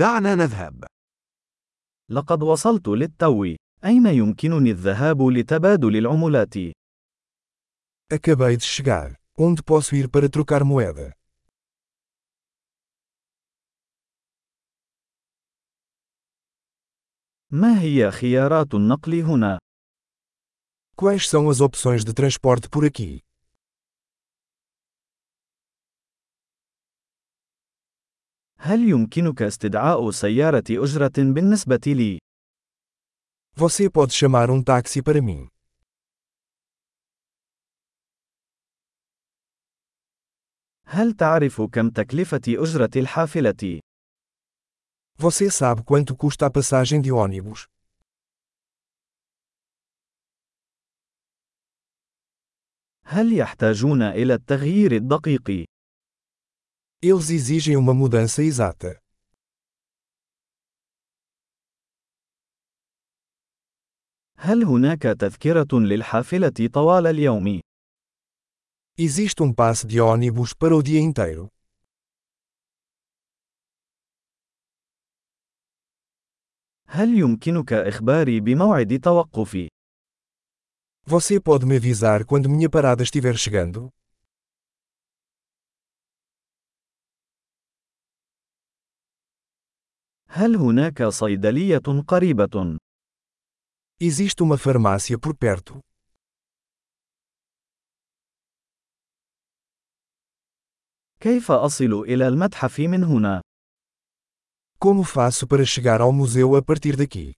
دعنا نذهب. لقد وصلت للتو. أين يمكنني الذهاب لتبادل العملات؟ Acabei de chegar. Onde posso ir para trocar moeda? ما هي خيارات النقل هنا؟ Quais são as opções de transporte por aqui? هل يمكنك استدعاء سيارة أجرة بالنسبة لي؟ Você pode chamar um táxi para mim. هل تعرف كم تكلفة أجرة الحافلة؟ Você sabe quanto custa a passagem de ônibus? هل يحتاجون إلى التغيير الدقيق؟ Eles exigem uma mudança exata. هل هناك تذكرة للحافلة طوال اليوم؟ Existe um passe de ônibus para o dia inteiro. هل يمكنك إخباري بموعد توقفي؟ Você pode me avisar quando minha parada estiver chegando? هل هناك صيدلية قريبة؟ Existe uma farmácia por perto. كيف أصل إلى المتحف من هنا؟ Como faço para chegar ao museu a partir daqui?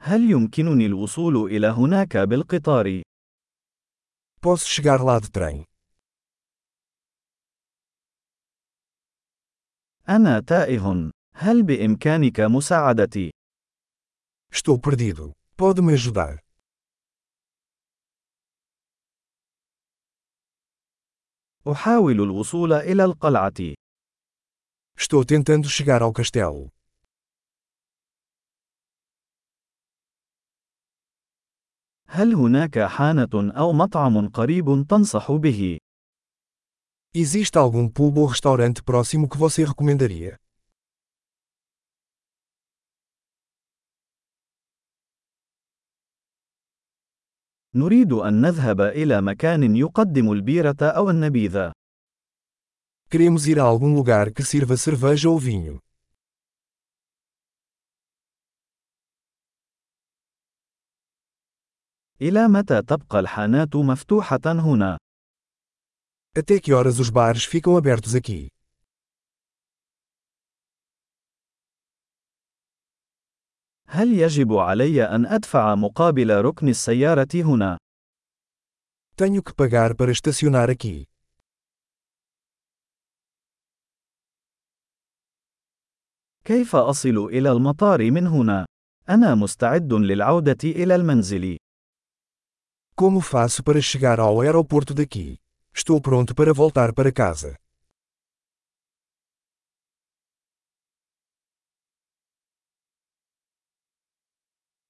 هل يمكنني الوصول إلى هناك بالقطار؟ Posso chegar lá de trem. أنا تائه. هل بإمكانك مساعدتي؟ Estou perdido. Pode me ajudar? أحاول الوصول إلى القلعة. Estou tentando chegar ao castelo. هل هناك حانة أو مطعم قريب تنصح به؟ Existe algum pub ou restaurante próximo que você recomendaria? نريد أن نذهب إلى مكان يقدم البيرة أو النبيذ. Queremos ir a algum lugar que sirva cerveja ou vinho. إلى متى تبقى الحانات مفتوحة هنا؟ Até que horas os bares ficam abertos aqui? هل يجب علي أن أدفع مقابل ركن السيارة هنا؟ Tenho que pagar para estacionar aqui. كيف أصل إلى المطار من هنا؟ أنا مستعد للعودة إلى المنزل. Como faço para chegar ao aeroporto daqui? Estou pronto para voltar para casa.